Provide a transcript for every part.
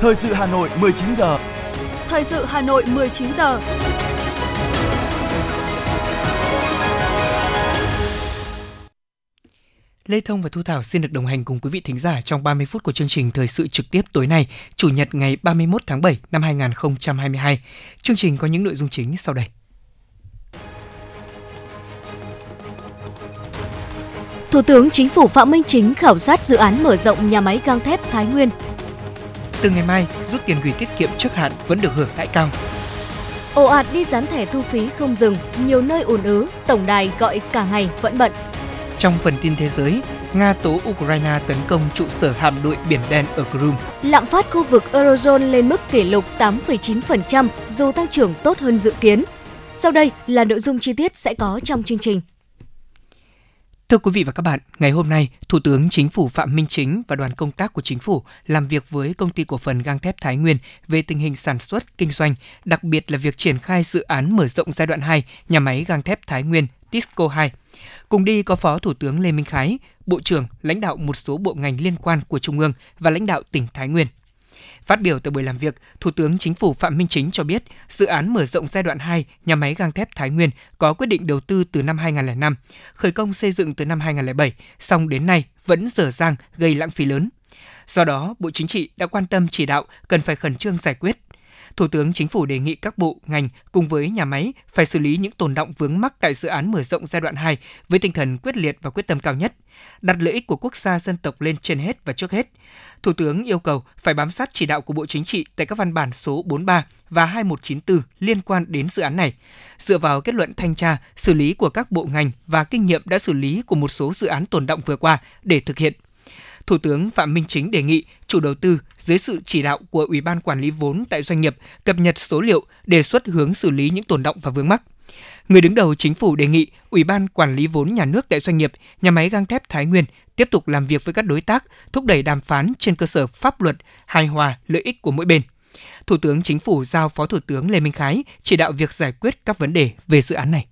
Thời sự Hà Nội 19 giờ. Thời sự Hà Nội 19 giờ. Lê Thông và Thu Thảo xin được đồng hành cùng quý vị thính giả trong 30 phút của chương trình thời sự trực tiếp tối nay, Chủ nhật ngày 31 tháng 7 năm 2022. Chương trình có những nội dung chính sau đây. Thủ tướng Chính phủ Phạm Minh Chính khảo sát dự án mở rộng nhà máy gang thép Thái Nguyên. Từ ngày mai, rút tiền gửi tiết kiệm trước hạn vẫn được hưởng lãi cao. Ồ ạt đi dán thẻ thu phí không dừng, nhiều nơi ùn ứ, tổng đài gọi cả ngày vẫn bận. Trong phần tin thế giới, Nga tố Ukraine tấn công trụ sở hạm đội Biển Đen ở Crimea. Lạm phát khu vực Eurozone lên mức kỷ lục 8,9% dù tăng trưởng tốt hơn dự kiến. Sau đây là nội dung chi tiết sẽ có trong chương trình. Thưa quý vị và các bạn, ngày hôm nay, Thủ tướng Chính phủ Phạm Minh Chính và đoàn công tác của Chính phủ làm việc với công ty cổ phần gang thép Thái Nguyên về tình hình sản xuất, kinh doanh, đặc biệt là việc triển khai dự án mở rộng giai đoạn 2 nhà máy gang thép Thái Nguyên Tisco 2. Cùng đi có Phó Thủ tướng Lê Minh Khái, Bộ trưởng, lãnh đạo một số bộ ngành liên quan của Trung ương và lãnh đạo tỉnh Thái Nguyên. Phát biểu tại buổi làm việc, Thủ tướng Chính phủ Phạm Minh Chính cho biết, dự án mở rộng giai đoạn 2 nhà máy gang thép Thái Nguyên có quyết định đầu tư từ năm 2005, khởi công xây dựng từ năm 2007, song đến nay vẫn dở dang gây lãng phí lớn. Do đó, Bộ Chính trị đã quan tâm chỉ đạo cần phải khẩn trương giải quyết. Thủ tướng Chính phủ đề nghị các bộ, ngành cùng với nhà máy phải xử lý những tồn động vướng mắc tại dự án mở rộng giai đoạn 2 với tinh thần quyết liệt và quyết tâm cao nhất, đặt lợi ích của quốc gia dân tộc lên trên hết và trước hết. Thủ tướng yêu cầu phải bám sát chỉ đạo của Bộ Chính trị tại các văn bản số 43 và 2194 liên quan đến dự án này, dựa vào kết luận thanh tra, xử lý của các bộ ngành và kinh nghiệm đã xử lý của một số dự án tồn động vừa qua để thực hiện. Thủ tướng Phạm Minh Chính đề nghị chủ đầu tư dưới sự chỉ đạo của Ủy ban quản lý vốn tại doanh nghiệp cập nhật số liệu, đề xuất hướng xử lý những tồn động và vướng mắc. Người đứng đầu chính phủ đề nghị Ủy ban quản lý vốn nhà nước tại doanh nghiệp, nhà máy gang thép Thái Nguyên tiếp tục làm việc với các đối tác, thúc đẩy đàm phán trên cơ sở pháp luật, hài hòa lợi ích của mỗi bên. Thủ tướng Chính phủ giao Phó Thủ tướng Lê Minh Khái chỉ đạo việc giải quyết các vấn đề về dự án này.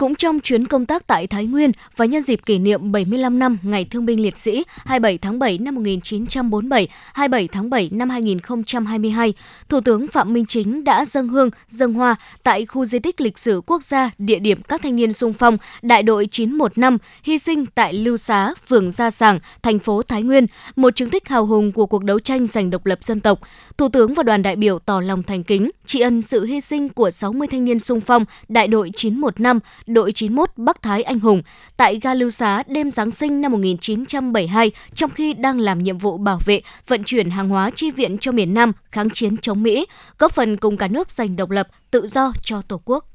Cũng trong chuyến công tác tại Thái Nguyên và nhân dịp kỷ niệm 75 năm Ngày Thương binh Liệt sĩ 27 tháng 7 năm 1947, 27 tháng 7 năm 2022, Thủ tướng Phạm Minh Chính đã dâng hương, dâng hoa tại khu di tích lịch sử quốc gia địa điểm các thanh niên sung phong đại đội 915 hy sinh tại Lưu Xá, phường Gia Sàng, thành phố Thái Nguyên, một chứng tích hào hùng của cuộc đấu tranh giành độc lập dân tộc. Thủ tướng và đoàn đại biểu tỏ lòng thành kính, tri ân sự hy sinh của 60 thanh niên sung phong đại đội 915 đội 91 Bắc Thái Anh Hùng tại ga Lưu Xá đêm Giáng sinh năm 1972 trong khi đang làm nhiệm vụ bảo vệ, vận chuyển hàng hóa chi viện cho miền Nam kháng chiến chống Mỹ, góp phần cùng cả nước giành độc lập, tự do cho Tổ quốc.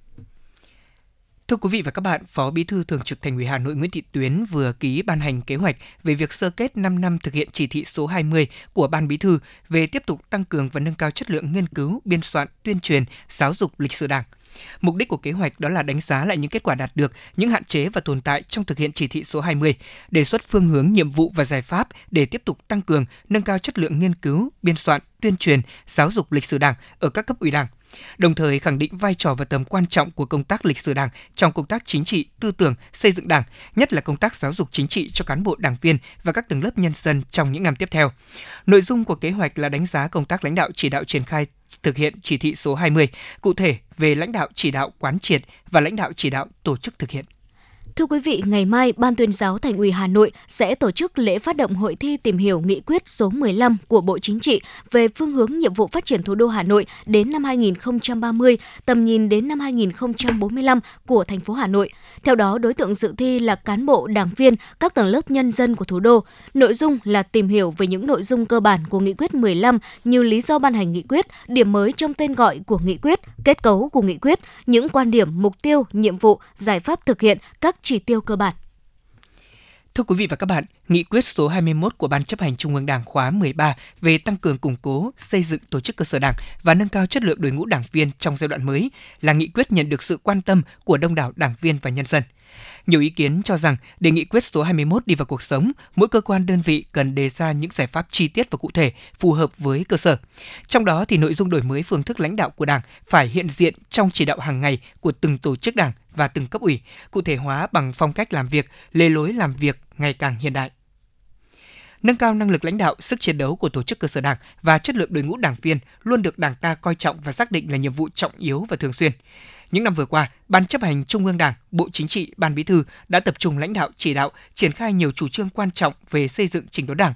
Thưa quý vị và các bạn, Phó Bí thư Thường trực Thành ủy Hà Nội Nguyễn Thị Tuyến vừa ký ban hành kế hoạch về việc sơ kết 5 năm thực hiện chỉ thị số 20 của Ban Bí thư về tiếp tục tăng cường và nâng cao chất lượng nghiên cứu, biên soạn, tuyên truyền, giáo dục lịch sử Đảng. Mục đích của kế hoạch đó là đánh giá lại những kết quả đạt được, những hạn chế và tồn tại trong thực hiện chỉ thị số 20, đề xuất phương hướng, nhiệm vụ và giải pháp để tiếp tục tăng cường, nâng cao chất lượng nghiên cứu, biên soạn, tuyên truyền, giáo dục lịch sử Đảng ở các cấp ủy Đảng đồng thời khẳng định vai trò và tầm quan trọng của công tác lịch sử Đảng trong công tác chính trị, tư tưởng, xây dựng Đảng, nhất là công tác giáo dục chính trị cho cán bộ đảng viên và các tầng lớp nhân dân trong những năm tiếp theo. Nội dung của kế hoạch là đánh giá công tác lãnh đạo chỉ đạo triển khai thực hiện chỉ thị số 20, cụ thể về lãnh đạo chỉ đạo quán triệt và lãnh đạo chỉ đạo tổ chức thực hiện. Thưa quý vị, ngày mai Ban tuyên giáo Thành ủy Hà Nội sẽ tổ chức lễ phát động hội thi tìm hiểu nghị quyết số 15 của Bộ Chính trị về phương hướng nhiệm vụ phát triển thủ đô Hà Nội đến năm 2030, tầm nhìn đến năm 2045 của thành phố Hà Nội. Theo đó, đối tượng dự thi là cán bộ, đảng viên, các tầng lớp nhân dân của thủ đô. Nội dung là tìm hiểu về những nội dung cơ bản của nghị quyết 15 như lý do ban hành nghị quyết, điểm mới trong tên gọi của nghị quyết, kết cấu của nghị quyết, những quan điểm, mục tiêu, nhiệm vụ, giải pháp thực hiện các chỉ tiêu cơ bản. Thưa quý vị và các bạn, nghị quyết số 21 của Ban chấp hành Trung ương Đảng khóa 13 về tăng cường củng cố, xây dựng tổ chức cơ sở Đảng và nâng cao chất lượng đội ngũ đảng viên trong giai đoạn mới là nghị quyết nhận được sự quan tâm của đông đảo đảng viên và nhân dân. Nhiều ý kiến cho rằng để nghị quyết số 21 đi vào cuộc sống, mỗi cơ quan đơn vị cần đề ra những giải pháp chi tiết và cụ thể phù hợp với cơ sở. Trong đó thì nội dung đổi mới phương thức lãnh đạo của Đảng phải hiện diện trong chỉ đạo hàng ngày của từng tổ chức Đảng và từng cấp ủy, cụ thể hóa bằng phong cách làm việc, lề lối làm việc ngày càng hiện đại. nâng cao năng lực lãnh đạo, sức chiến đấu của tổ chức cơ sở Đảng và chất lượng đội ngũ đảng viên luôn được Đảng ta coi trọng và xác định là nhiệm vụ trọng yếu và thường xuyên. Những năm vừa qua, Ban chấp hành Trung ương Đảng, Bộ Chính trị, Ban Bí thư đã tập trung lãnh đạo chỉ đạo, triển khai nhiều chủ trương quan trọng về xây dựng chỉnh đốn Đảng.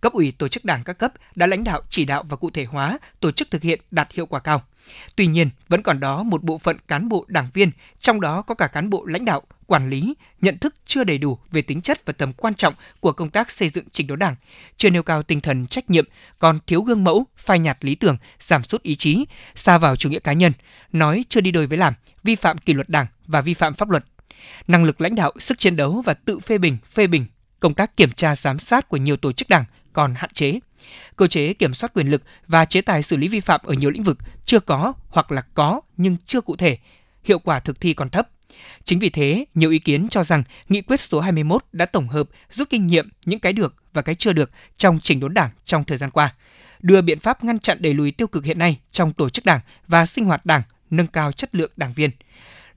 Cấp ủy tổ chức Đảng các cấp đã lãnh đạo chỉ đạo và cụ thể hóa, tổ chức thực hiện đạt hiệu quả cao. Tuy nhiên, vẫn còn đó một bộ phận cán bộ đảng viên, trong đó có cả cán bộ lãnh đạo, quản lý, nhận thức chưa đầy đủ về tính chất và tầm quan trọng của công tác xây dựng chỉnh đốn đảng, chưa nêu cao tinh thần trách nhiệm, còn thiếu gương mẫu, phai nhạt lý tưởng, giảm sút ý chí, xa vào chủ nghĩa cá nhân, nói chưa đi đôi với làm, vi phạm kỷ luật đảng và vi phạm pháp luật. Năng lực lãnh đạo, sức chiến đấu và tự phê bình, phê bình, công tác kiểm tra giám sát của nhiều tổ chức đảng còn hạn chế. Cơ chế kiểm soát quyền lực và chế tài xử lý vi phạm ở nhiều lĩnh vực chưa có hoặc là có nhưng chưa cụ thể, hiệu quả thực thi còn thấp. Chính vì thế, nhiều ý kiến cho rằng nghị quyết số 21 đã tổng hợp rút kinh nghiệm những cái được và cái chưa được trong chỉnh đốn đảng trong thời gian qua, đưa biện pháp ngăn chặn đẩy lùi tiêu cực hiện nay trong tổ chức đảng và sinh hoạt đảng, nâng cao chất lượng đảng viên.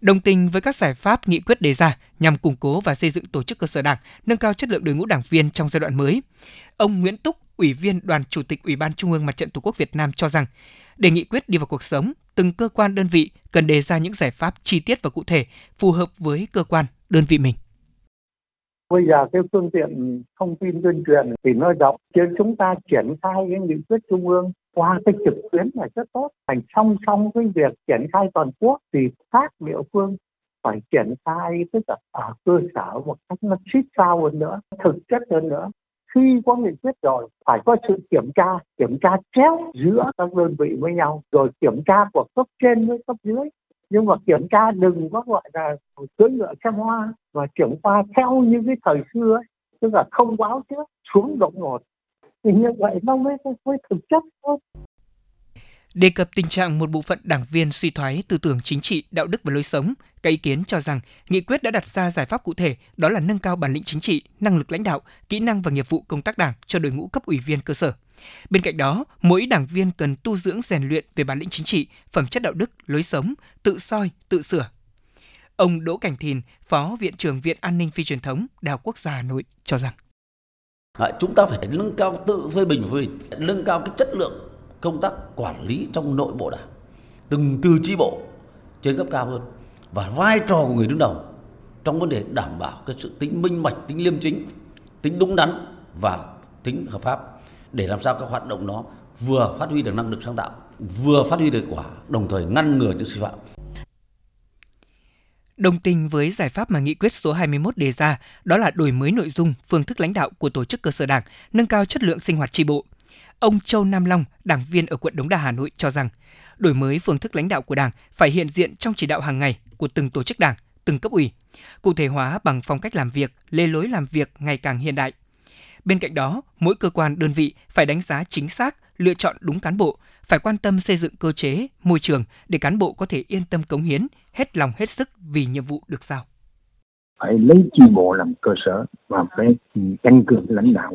Đồng tình với các giải pháp nghị quyết đề ra nhằm củng cố và xây dựng tổ chức cơ sở đảng, nâng cao chất lượng đội ngũ đảng viên trong giai đoạn mới. Ông Nguyễn Túc, Ủy viên Đoàn Chủ tịch Ủy ban Trung ương Mặt trận Tổ quốc Việt Nam cho rằng, để nghị quyết đi vào cuộc sống, từng cơ quan đơn vị cần đề ra những giải pháp chi tiết và cụ thể phù hợp với cơ quan đơn vị mình. Bây giờ cái phương tiện thông tin tuyên truyền thì nó rộng, chứ chúng ta triển khai cái nghị quyết trung ương qua cái trực tuyến là rất tốt. Thành song song với việc triển khai toàn quốc thì các địa phương phải triển khai tức là ở cơ sở một cách nó xích sao hơn nữa, thực chất hơn nữa khi có nghị quyết rồi, phải có sự kiểm tra kiểm tra chéo giữa các đơn vị với nhau, rồi kiểm tra của cấp trên với cấp dưới. Nhưng mà kiểm tra đừng có gọi là cưỡi ngựa xem hoa và kiểm tra theo như cái thời xưa ấy, tức là không báo trước, xuống đột ngột. Thì như vậy nó mới mới thực chất thôi. Đề cập tình trạng một bộ phận đảng viên suy thoái tư tưởng chính trị, đạo đức và lối sống, các ý kiến cho rằng nghị quyết đã đặt ra giải pháp cụ thể đó là nâng cao bản lĩnh chính trị, năng lực lãnh đạo, kỹ năng và nghiệp vụ công tác đảng cho đội ngũ cấp ủy viên cơ sở. Bên cạnh đó, mỗi đảng viên cần tu dưỡng rèn luyện về bản lĩnh chính trị, phẩm chất đạo đức, lối sống, tự soi, tự sửa. Ông Đỗ Cảnh Thìn, Phó Viện trưởng Viện An ninh Phi truyền thống, Đại học Quốc gia Hà Nội cho rằng chúng ta phải nâng cao tự phê bình phê bình, nâng cao cái chất lượng công tác quản lý trong nội bộ đảng từng từ chi bộ trên cấp cao hơn và vai trò của người đứng đầu trong vấn đề đảm bảo cái sự tính minh bạch tính liêm chính tính đúng đắn và tính hợp pháp để làm sao các hoạt động đó vừa phát huy được năng lực sáng tạo vừa phát huy được quả đồng thời ngăn ngừa những sai phạm. Đồng tình với giải pháp mà nghị quyết số 21 đề ra, đó là đổi mới nội dung, phương thức lãnh đạo của tổ chức cơ sở đảng, nâng cao chất lượng sinh hoạt tri bộ, Ông Châu Nam Long, đảng viên ở quận Đống Đa Hà Nội cho rằng, đổi mới phương thức lãnh đạo của Đảng phải hiện diện trong chỉ đạo hàng ngày của từng tổ chức Đảng, từng cấp ủy, cụ thể hóa bằng phong cách làm việc, lề lối làm việc ngày càng hiện đại. Bên cạnh đó, mỗi cơ quan đơn vị phải đánh giá chính xác, lựa chọn đúng cán bộ, phải quan tâm xây dựng cơ chế, môi trường để cán bộ có thể yên tâm cống hiến, hết lòng hết sức vì nhiệm vụ được giao. Phải lấy chi bộ làm cơ sở và phải tăng cường lãnh đạo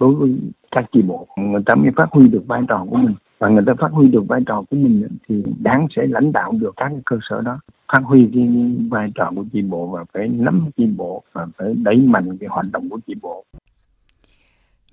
đối với các chi bộ, người ta mới phát huy được vai trò của mình. Và người ta phát huy được vai trò của mình thì đáng sẽ lãnh đạo được các cơ sở đó, phát huy cái vai trò của chi bộ và phải nắm chi bộ và phải đẩy mạnh cái hoạt động của chi bộ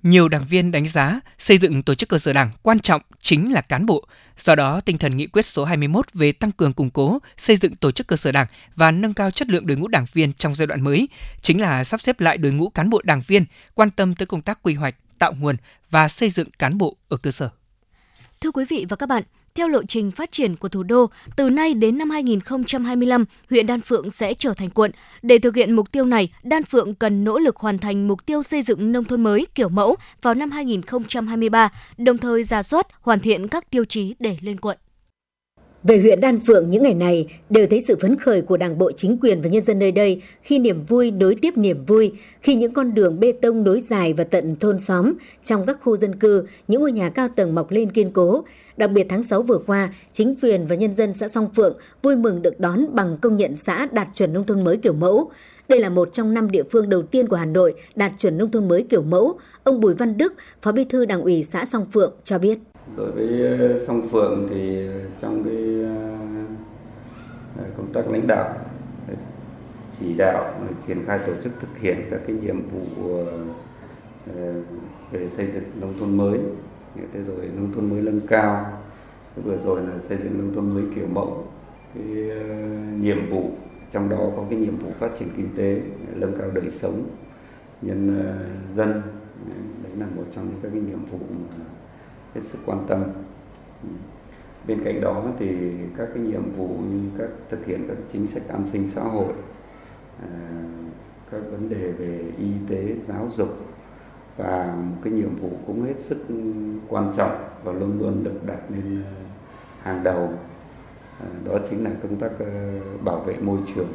nhiều đảng viên đánh giá xây dựng tổ chức cơ sở đảng quan trọng chính là cán bộ. Do đó, tinh thần nghị quyết số 21 về tăng cường củng cố, xây dựng tổ chức cơ sở đảng và nâng cao chất lượng đội ngũ đảng viên trong giai đoạn mới chính là sắp xếp lại đội ngũ cán bộ đảng viên quan tâm tới công tác quy hoạch, tạo nguồn và xây dựng cán bộ ở cơ sở. Thưa quý vị và các bạn, theo lộ trình phát triển của thủ đô, từ nay đến năm 2025, huyện Đan Phượng sẽ trở thành quận. Để thực hiện mục tiêu này, Đan Phượng cần nỗ lực hoàn thành mục tiêu xây dựng nông thôn mới kiểu mẫu vào năm 2023, đồng thời ra soát, hoàn thiện các tiêu chí để lên quận. Về huyện Đan Phượng những ngày này đều thấy sự phấn khởi của Đảng bộ chính quyền và nhân dân nơi đây khi niềm vui nối tiếp niềm vui, khi những con đường bê tông nối dài và tận thôn xóm trong các khu dân cư, những ngôi nhà cao tầng mọc lên kiên cố. Đặc biệt tháng 6 vừa qua, chính quyền và nhân dân xã Song Phượng vui mừng được đón bằng công nhận xã đạt chuẩn nông thôn mới kiểu mẫu. Đây là một trong năm địa phương đầu tiên của Hà Nội đạt chuẩn nông thôn mới kiểu mẫu. Ông Bùi Văn Đức, Phó Bí thư Đảng ủy xã Song Phượng cho biết đối với ờ, song phượng thì ờ, trong cái ờ, công tác lãnh đạo chỉ đạo triển khai tổ chức thực hiện các cái nhiệm vụ về xây dựng nông thôn mới thế rồi nông thôn mới nâng cao. Vừa rồi là xây dựng nông thôn mới kiểu mẫu. Cái ờ, nhiệm vụ, trong đó có cái nhiệm vụ phát triển kinh tế, nâng cao đời sống nhân ờ, dân. Đấy là một trong những các cái nhiệm vụ mà hết sức quan tâm. Bên cạnh đó thì các cái nhiệm vụ như các, thực hiện các chính sách an sinh xã hội ờ, các vấn đề về y tế, giáo dục và một cái nhiệm vụ cũng hết sức quan trọng và luôn luôn được đặt lên ờ, hàng đầu ờ, đó chính là công tác ờ, bảo vệ môi trường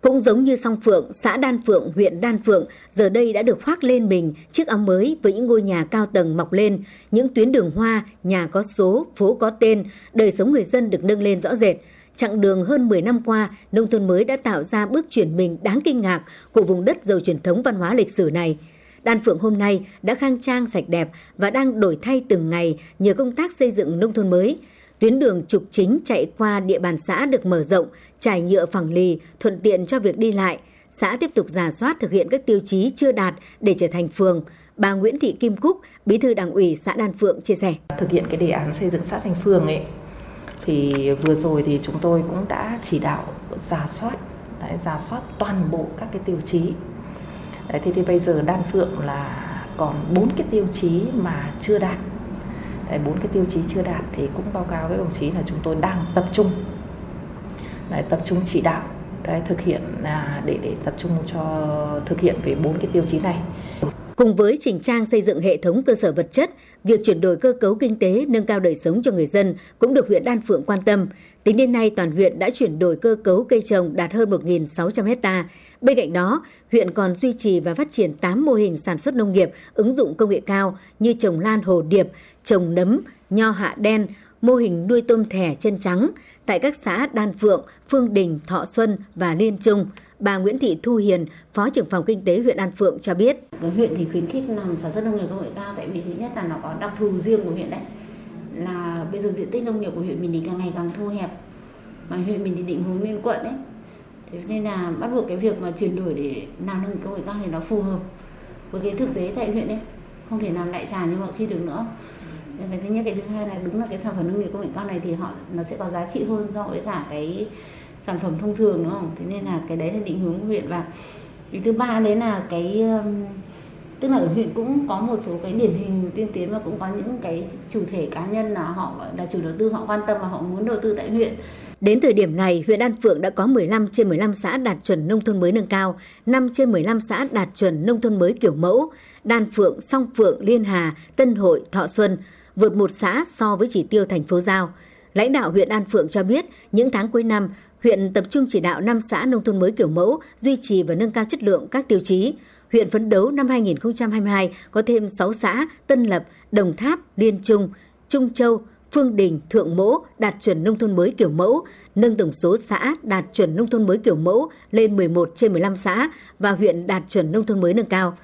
cũng giống như song Phượng, xã Đan Phượng, huyện Đan Phượng giờ đây đã được khoác lên mình chiếc áo mới với những ngôi nhà cao tầng mọc lên, những tuyến đường hoa, nhà có số, phố có tên, đời sống người dân được nâng lên rõ rệt. Chặng đường hơn 10 năm qua, nông thôn mới đã tạo ra bước chuyển mình đáng kinh ngạc của vùng đất giàu truyền thống văn hóa lịch sử này. Đan Phượng hôm nay đã khang trang sạch đẹp và đang đổi thay từng ngày nhờ công tác xây dựng nông thôn mới. Tuyến đường trục chính chạy qua địa bàn xã được mở rộng, trải nhựa phẳng lì, thuận tiện cho việc đi lại. Xã tiếp tục giả soát thực hiện các tiêu chí chưa đạt để trở thành phường. Bà Nguyễn Thị Kim Cúc, Bí thư Đảng ủy xã Đan Phượng chia sẻ. Thực hiện cái đề án xây dựng xã thành phường ấy thì vừa rồi thì chúng tôi cũng đã chỉ đạo giả soát đấy, giả soát toàn bộ các cái tiêu chí đấy, thì, thì bây giờ đan phượng là còn bốn cái tiêu chí mà chưa đạt. Bốn cái tiêu chí chưa đạt thì cũng báo cáo với đồng chí là chúng tôi đang tập trung. Đấy, tập trung chỉ đạo đấy, thực hiện là để để tập trung cho thực hiện về bốn cái tiêu chí này. Cùng với chỉnh trang xây dựng hệ thống cơ sở vật chất, việc chuyển đổi cơ cấu kinh tế, nâng cao đời sống cho người dân cũng được huyện Đan Phượng quan tâm. Tính đến nay, toàn huyện đã chuyển đổi cơ cấu cây trồng đạt hơn 1.600 hecta. Bên cạnh đó, huyện còn duy trì và phát triển 8 mô hình sản xuất nông nghiệp ứng dụng công nghệ cao như trồng lan hồ điệp, trồng nấm, nho hạ đen, mô hình nuôi tôm thẻ chân trắng tại các xã Đan Phượng, Phương Đình, Thọ Xuân và Liên Trung. Bà Nguyễn Thị Thu Hiền, Phó trưởng phòng kinh tế huyện An Phượng cho biết. Huyện thì khuyến khích làm sản xuất nông nghiệp công nghệ cao tại vì thứ nhất là nó có đặc thù riêng của huyện đấy. Là bây giờ diện tích nông nghiệp của huyện mình thì càng ngày càng thu hẹp. Mà huyện mình thì định hướng lên quận đấy. Thế nên là bắt buộc cái việc mà chuyển đổi để làm nông nghiệp công nghệ cao thì nó phù hợp với cái thực tế tại huyện đấy. Không thể làm đại trà như mọi khi được nữa cái thứ nhất, cái thứ hai là đúng là cái sản phẩm nông nghiệp công nghệ cao này thì họ, nó sẽ có giá trị hơn so với cả cái sản phẩm thông thường, đúng không thế nên là cái đấy là định hướng của huyện và thứ ba đấy là cái tức là ở huyện cũng có một số cái điển hình tiên tiến và cũng có những cái chủ thể cá nhân là họ là chủ đầu tư họ quan tâm và họ muốn đầu tư tại huyện Đến thời điểm này, huyện An Phượng đã có 15 trên 15 xã đạt chuẩn nông thôn mới nâng cao, 5 trên 15 xã đạt chuẩn nông thôn mới kiểu mẫu. Đan Phượng, Song Phượng, Liên Hà, Tân Hội, Thọ Xuân vượt một xã so với chỉ tiêu thành phố giao. Lãnh đạo huyện An Phượng cho biết, những tháng cuối năm, huyện tập trung chỉ đạo 5 xã nông thôn mới kiểu mẫu, duy trì và nâng cao chất lượng các tiêu chí. Huyện phấn đấu năm 2022 có thêm 6 xã Tân Lập, Đồng Tháp, Liên Trung, Trung Châu, Phương Đình, Thượng Mỗ đạt chuẩn nông thôn mới kiểu mẫu, nâng tổng số xã đạt chuẩn nông thôn mới kiểu mẫu lên 11 trên 15 xã và huyện đạt chuẩn nông thôn mới nâng cao.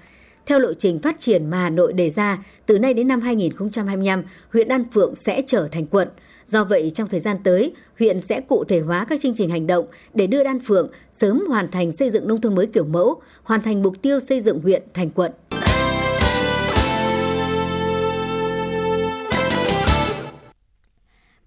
Theo lộ trình phát triển mà Hà Nội đề ra, từ nay đến năm 2025, huyện An Phượng sẽ trở thành quận. Do vậy, trong thời gian tới, huyện sẽ cụ thể hóa các chương trình hành động để đưa Đan Phượng sớm hoàn thành xây dựng nông thôn mới kiểu mẫu, hoàn thành mục tiêu xây dựng huyện thành quận.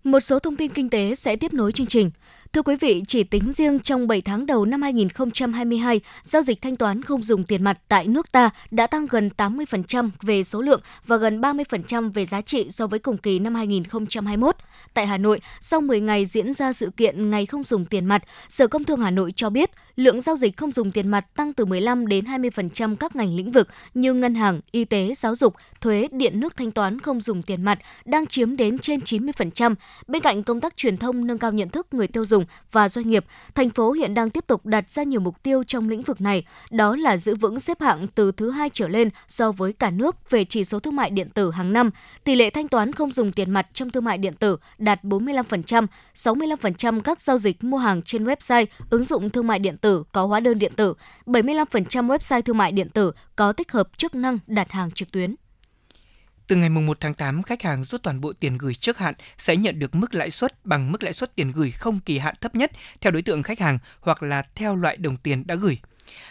Một số thông tin kinh tế sẽ tiếp nối chương trình. Thưa quý vị, chỉ tính riêng trong 7 tháng đầu năm 2022, giao dịch thanh toán không dùng tiền mặt tại nước ta đã tăng gần 80% về số lượng và gần 30% về giá trị so với cùng kỳ năm 2021. Tại Hà Nội, sau 10 ngày diễn ra sự kiện Ngày không dùng tiền mặt, Sở Công Thương Hà Nội cho biết lượng giao dịch không dùng tiền mặt tăng từ 15 đến 20% các ngành lĩnh vực như ngân hàng, y tế, giáo dục, thuế, điện nước thanh toán không dùng tiền mặt đang chiếm đến trên 90%. Bên cạnh công tác truyền thông nâng cao nhận thức người tiêu dùng và doanh nghiệp, thành phố hiện đang tiếp tục đặt ra nhiều mục tiêu trong lĩnh vực này, đó là giữ vững xếp hạng từ thứ hai trở lên so với cả nước về chỉ số thương mại điện tử hàng năm. Tỷ lệ thanh toán không dùng tiền mặt trong thương mại điện tử đạt 45%, 65% các giao dịch mua hàng trên website, ứng dụng thương mại điện tử có hóa đơn điện tử, 75% website thương mại điện tử có tích hợp chức năng đặt hàng trực tuyến. Từ ngày 1 tháng 8, khách hàng rút toàn bộ tiền gửi trước hạn sẽ nhận được mức lãi suất bằng mức lãi suất tiền gửi không kỳ hạn thấp nhất theo đối tượng khách hàng hoặc là theo loại đồng tiền đã gửi.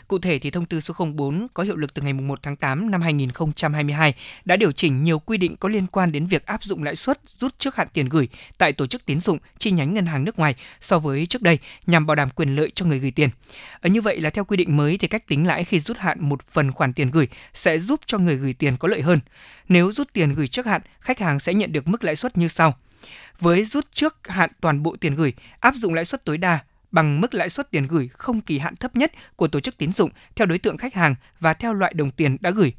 Cụ thể thì thông tư số 04 có hiệu lực từ ngày 1 tháng 8 năm 2022 đã điều chỉnh nhiều quy định có liên quan đến việc áp dụng lãi suất rút trước hạn tiền gửi tại tổ chức tín dụng chi nhánh ngân hàng nước ngoài so với trước đây nhằm bảo đảm quyền lợi cho người gửi tiền. Ở như vậy là theo quy định mới thì cách tính lãi khi rút hạn một phần khoản tiền gửi sẽ giúp cho người gửi tiền có lợi hơn. Nếu rút tiền gửi trước hạn, khách hàng sẽ nhận được mức lãi suất như sau. Với rút trước hạn toàn bộ tiền gửi, áp dụng lãi suất tối đa bằng mức lãi suất tiền gửi không kỳ hạn thấp nhất của tổ chức tín dụng theo đối tượng khách hàng và theo loại đồng tiền đã gửi.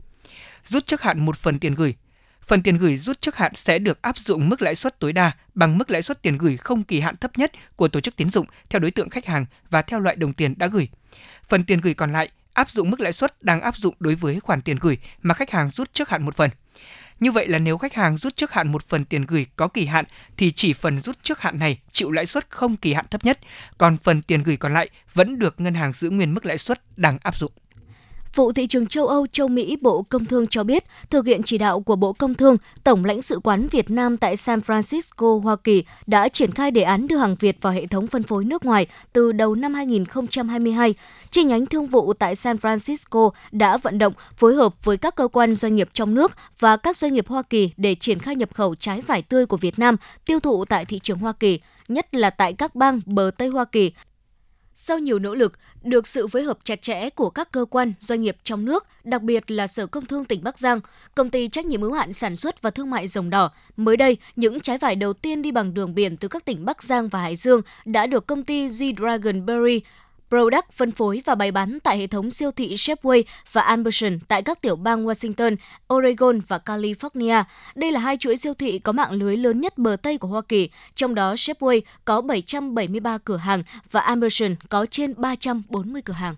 Rút trước hạn một phần tiền gửi. Phần tiền gửi rút trước hạn sẽ được áp dụng mức lãi suất tối đa bằng mức lãi suất tiền gửi không kỳ hạn thấp nhất của tổ chức tín dụng theo đối tượng khách hàng và theo loại đồng tiền đã gửi. Phần tiền gửi còn lại áp dụng mức lãi suất đang áp dụng đối với khoản tiền gửi mà khách hàng rút trước hạn một phần. Như vậy là nếu khách hàng rút trước hạn một phần tiền gửi có kỳ hạn thì chỉ phần rút trước hạn này chịu lãi suất không kỳ hạn thấp nhất, còn phần tiền gửi còn lại vẫn được ngân hàng giữ nguyên mức lãi suất đang áp dụng. Vụ thị trường châu Âu, châu Mỹ, Bộ Công Thương cho biết, thực hiện chỉ đạo của Bộ Công Thương, Tổng lãnh sự quán Việt Nam tại San Francisco, Hoa Kỳ đã triển khai đề án đưa hàng Việt vào hệ thống phân phối nước ngoài từ đầu năm 2022. Chi nhánh thương vụ tại San Francisco đã vận động phối hợp với các cơ quan doanh nghiệp trong nước và các doanh nghiệp Hoa Kỳ để triển khai nhập khẩu trái vải tươi của Việt Nam tiêu thụ tại thị trường Hoa Kỳ, nhất là tại các bang bờ Tây Hoa Kỳ, sau nhiều nỗ lực, được sự phối hợp chặt chẽ của các cơ quan, doanh nghiệp trong nước, đặc biệt là Sở Công Thương tỉnh Bắc Giang, công ty trách nhiệm hữu hạn sản xuất và thương mại Rồng Đỏ, mới đây, những trái vải đầu tiên đi bằng đường biển từ các tỉnh Bắc Giang và Hải Dương đã được công ty G Dragon Berry Product phân phối và bày bán tại hệ thống siêu thị Shepway và Albertson tại các tiểu bang Washington, Oregon và California. Đây là hai chuỗi siêu thị có mạng lưới lớn nhất bờ Tây của Hoa Kỳ, trong đó Shepway có 773 cửa hàng và Albertson có trên 340 cửa hàng.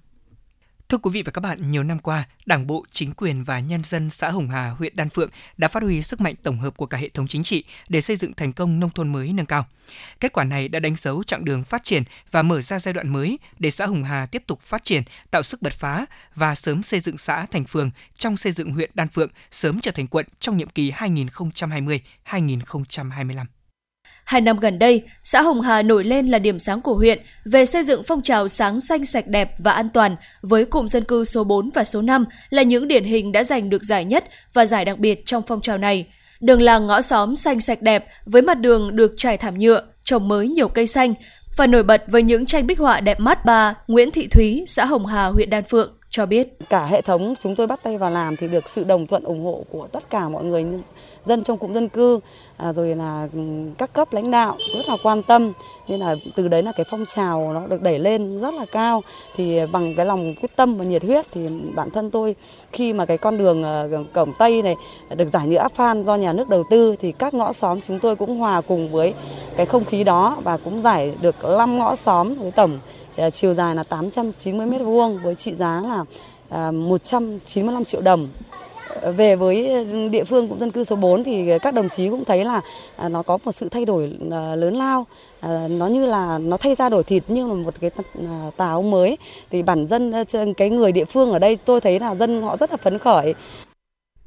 Thưa quý vị và các bạn, nhiều năm qua, Đảng bộ, chính quyền và nhân dân xã Hồng Hà, huyện Đan Phượng đã phát huy sức mạnh tổng hợp của cả hệ thống chính trị để xây dựng thành công nông thôn mới nâng cao. Kết quả này đã đánh dấu chặng đường phát triển và mở ra giai đoạn mới để xã Hồng Hà tiếp tục phát triển, tạo sức bật phá và sớm xây dựng xã thành phường trong xây dựng huyện Đan Phượng sớm trở thành quận trong nhiệm kỳ 2020-2025. Hai năm gần đây, xã Hồng Hà nổi lên là điểm sáng của huyện về xây dựng phong trào sáng xanh sạch đẹp và an toàn với cụm dân cư số 4 và số 5 là những điển hình đã giành được giải nhất và giải đặc biệt trong phong trào này. Đường làng ngõ xóm xanh sạch đẹp với mặt đường được trải thảm nhựa, trồng mới nhiều cây xanh và nổi bật với những tranh bích họa đẹp mắt bà Nguyễn Thị Thúy, xã Hồng Hà, huyện Đan Phượng cho biết. Cả hệ thống chúng tôi bắt tay vào làm thì được sự đồng thuận ủng hộ của tất cả mọi người dân trong cụm dân cư à, rồi là ừ, các cấp lãnh đạo rất là quan tâm nên là từ đấy là cái phong trào nó được đẩy lên rất là cao thì bằng cái lòng quyết tâm và nhiệt huyết thì bản thân tôi, khi mà cái con đường ờ, cổng tây này được giải nhựa áp phan do nhà nước đầu tư thì các ngõ xóm chúng tôi cũng hòa cùng với cái không khí đó và cũng giải được 5 ngõ xóm với tổng À, chiều dài là 890 mét vuông với trị giá là à, 195 triệu đồng. Ờ, về với ừ, địa phương cũng dân cư số 4 thì các đồng chí cũng thấy là à, nó có một sự thay đổi lớn lao. Ờ, nó như là nó thay ra đổi thịt như là một cái táo mới. Thì bản dân cái người địa phương ở đây tôi thấy là dân họ rất là phấn khởi.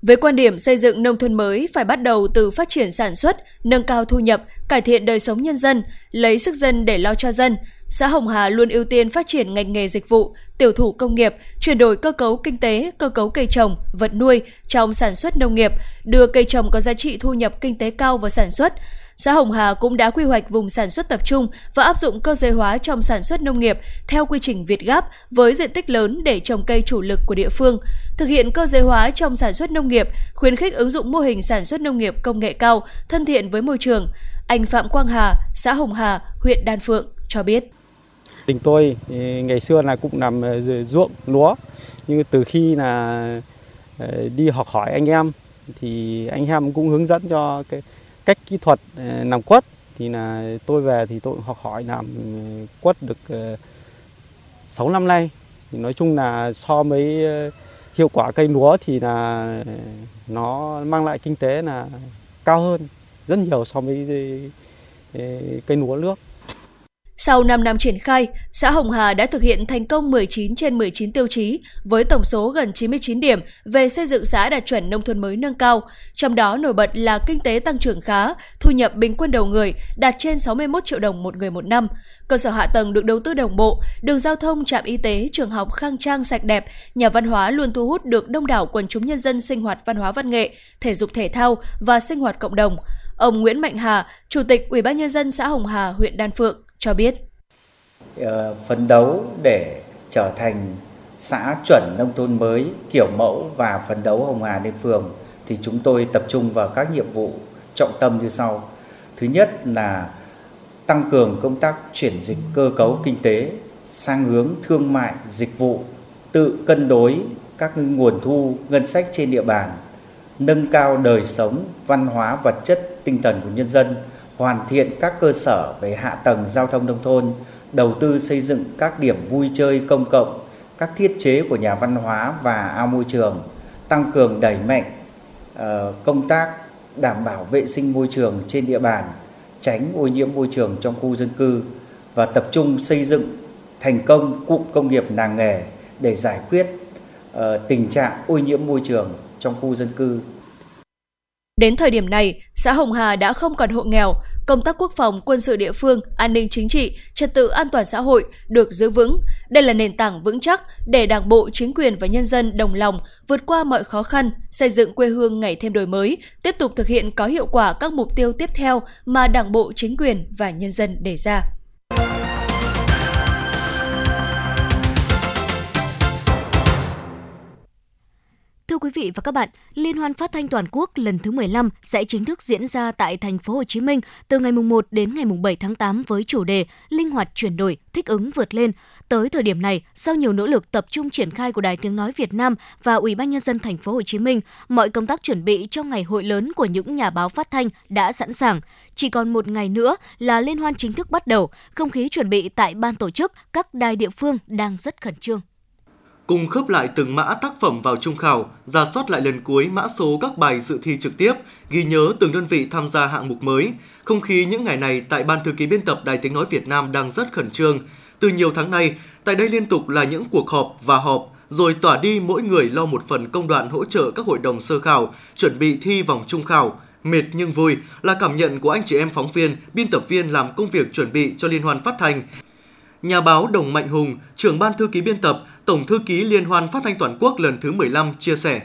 Với quan điểm xây dựng nông thôn mới phải bắt đầu từ phát triển sản xuất, nâng cao thu nhập, cải thiện đời sống nhân dân, lấy sức dân để lo cho dân, xã Hồng Hà luôn ưu tiên phát triển ngành nghề dịch vụ, tiểu thủ công nghiệp, chuyển đổi cơ cấu kinh tế, cơ cấu cây trồng, vật nuôi trong sản xuất nông nghiệp, đưa cây trồng có giá trị thu nhập kinh tế cao vào sản xuất. Xã Hồng Hà cũng đã quy hoạch vùng sản xuất tập trung và áp dụng cơ giới hóa trong sản xuất nông nghiệp theo quy trình Việt Gáp với diện tích lớn để trồng cây chủ lực của địa phương, thực hiện cơ giới hóa trong sản xuất nông nghiệp, khuyến khích ứng dụng mô hình sản xuất nông nghiệp công nghệ cao, thân thiện với môi trường. Anh Phạm Quang Hà, xã Hồng Hà, huyện Đan Phượng cho biết. Đình tôi ngày xưa là cũng làm ờ, ruộng lúa, nhưng từ khi là ờ, đi học hỏi anh em thì anh em cũng hướng dẫn cho cái cách kỹ thuật ờ, làm quất. Thì là tôi về thì tôi học hỏi làm ừ, quất được 6 năm nay. Thì nói chung là so với hiệu quả cây lúa thì là nó mang lại kinh tế là cao hơn rất nhiều so với cây lúa nước. Sau 5 năm triển khai, xã Hồng Hà đã thực hiện thành công 19 trên 19 tiêu chí với tổng số gần 99 điểm về xây dựng xã đạt chuẩn nông thôn mới nâng cao. Trong đó nổi bật là kinh tế tăng trưởng khá, thu nhập bình quân đầu người đạt trên 61 triệu đồng một người một năm. Cơ sở hạ tầng được đầu tư đồng bộ, đường giao thông, trạm y tế, trường học khang trang sạch đẹp, nhà văn hóa luôn thu hút được đông đảo quần chúng nhân dân sinh hoạt văn hóa văn nghệ, thể dục thể thao và sinh hoạt cộng đồng. Ông Nguyễn Mạnh Hà, Chủ tịch Ủy ban nhân dân xã Hồng Hà, huyện Đan Phượng cho biết. Ờ, phấn đấu để trở thành xã chuẩn nông thôn mới kiểu mẫu và phấn đấu Hồng Hà lên phường thì chúng tôi tập trung vào các nhiệm vụ trọng tâm như sau. Thứ nhất là tăng cường công tác chuyển dịch cơ cấu kinh tế sang hướng thương mại, dịch vụ, tự cân đối các nguồn thu ngân sách trên địa bàn, nâng cao đời sống, văn hóa, vật chất, tinh thần của nhân dân, hoàn thiện các cơ sở về hạ tầng giao thông nông thôn, đầu tư xây dựng các điểm vui chơi công cộng, các thiết chế của nhà văn hóa và ao môi trường, tăng cường đẩy mạnh ờ, công tác đảm bảo vệ sinh môi trường trên địa bàn, tránh ô nhiễm môi trường trong khu dân cư và tập trung xây dựng thành công cụm công nghiệp làng nghề để giải quyết ờ, tình trạng ô nhiễm môi trường trong khu dân cư. Đến thời điểm này, xã Hồng Hà đã không còn hộ nghèo, công tác quốc phòng, quân sự địa phương, an ninh chính trị, trật tự an toàn xã hội được giữ vững. Đây là nền tảng vững chắc để Đảng bộ, chính quyền và nhân dân đồng lòng vượt qua mọi khó khăn, xây dựng quê hương ngày thêm đổi mới, tiếp tục thực hiện có hiệu quả các mục tiêu tiếp theo mà Đảng bộ, chính quyền và nhân dân đề ra. Thưa quý vị và các bạn, Liên hoan phát thanh toàn quốc lần thứ 15 sẽ chính thức diễn ra tại thành phố Hồ Chí Minh từ ngày mùng 1 đến ngày mùng 7 tháng 8 với chủ đề Linh hoạt chuyển đổi, thích ứng vượt lên. Tới thời điểm này, sau nhiều nỗ lực tập trung triển khai của Đài Tiếng nói Việt Nam và Ủy ban nhân dân thành phố Hồ Chí Minh, mọi công tác chuẩn bị cho ngày hội lớn của những nhà báo phát thanh đã sẵn sàng. Chỉ còn một ngày nữa là liên hoan chính thức bắt đầu, không khí chuẩn bị tại ban tổ chức các đài địa phương đang rất khẩn trương cùng khớp lại từng mã tác phẩm vào trung khảo, ra soát lại lần cuối mã số các bài dự thi trực tiếp, ghi nhớ từng đơn vị tham gia hạng mục mới. Không khí những ngày này tại Ban thư ký biên tập Đài Tiếng Nói Việt Nam đang rất khẩn trương. Từ nhiều tháng nay, tại đây liên tục là những cuộc họp và họp, rồi tỏa đi mỗi người lo một phần công đoạn hỗ trợ các hội đồng sơ khảo, chuẩn bị thi vòng trung khảo. Mệt nhưng vui là cảm nhận của anh chị em phóng viên, biên tập viên làm công việc chuẩn bị cho liên hoan phát thanh nhà báo Đồng Mạnh Hùng, trưởng ban thư ký biên tập, tổng thư ký Liên hoan phát thanh toàn quốc lần thứ 15 chia sẻ.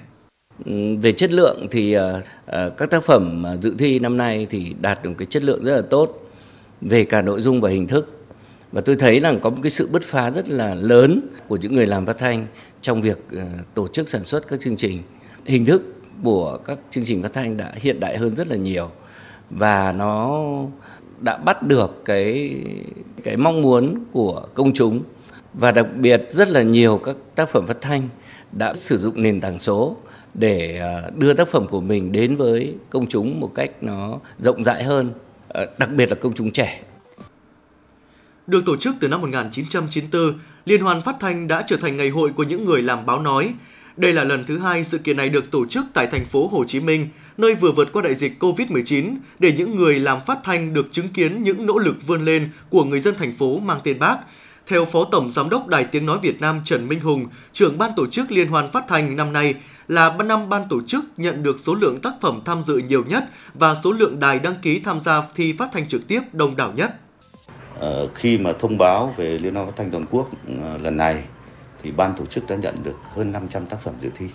Ừ, về chất lượng thì ờ, ờ, các tác phẩm dự thi năm nay thì đạt được cái chất lượng rất là tốt về cả nội dung và hình thức. Và tôi thấy là có một cái sự bứt phá rất là lớn của những người làm phát thanh trong việc ờ, tổ chức sản xuất các chương trình. Hình thức của các chương trình phát thanh đã hiện đại hơn rất là nhiều và nó đã bắt được cái cái mong muốn của công chúng và đặc biệt rất là nhiều các tác phẩm phát thanh đã sử dụng nền tảng số để à, đưa tác phẩm của mình đến với công chúng một cách nó rộng rãi hơn, à, đặc biệt là công chúng trẻ. Được tổ chức từ năm 1994, Liên hoan phát thanh đã trở thành ngày hội của những người làm báo nói. Đây là lần thứ hai sự kiện này được tổ chức tại thành phố Hồ Chí Minh – nơi vừa vượt qua đại dịch COVID-19 để những người làm phát thanh được chứng kiến những nỗ lực vươn lên của người dân thành phố mang tên Bác. Theo Phó Tổng Giám đốc Đài Tiếng Nói Việt Nam Trần Minh Hùng, trưởng ban tổ chức Liên hoan phát thanh năm nay là năm ban tổ chức nhận được số lượng tác phẩm tham dự nhiều nhất và số lượng đài đăng ký tham gia thi phát thanh trực tiếp đông đảo nhất. Ờ, khi mà thông báo về Liên hoan phát thanh toàn quốc ờ, lần này thì ban tổ chức đã nhận được hơn 500 tác phẩm dự thi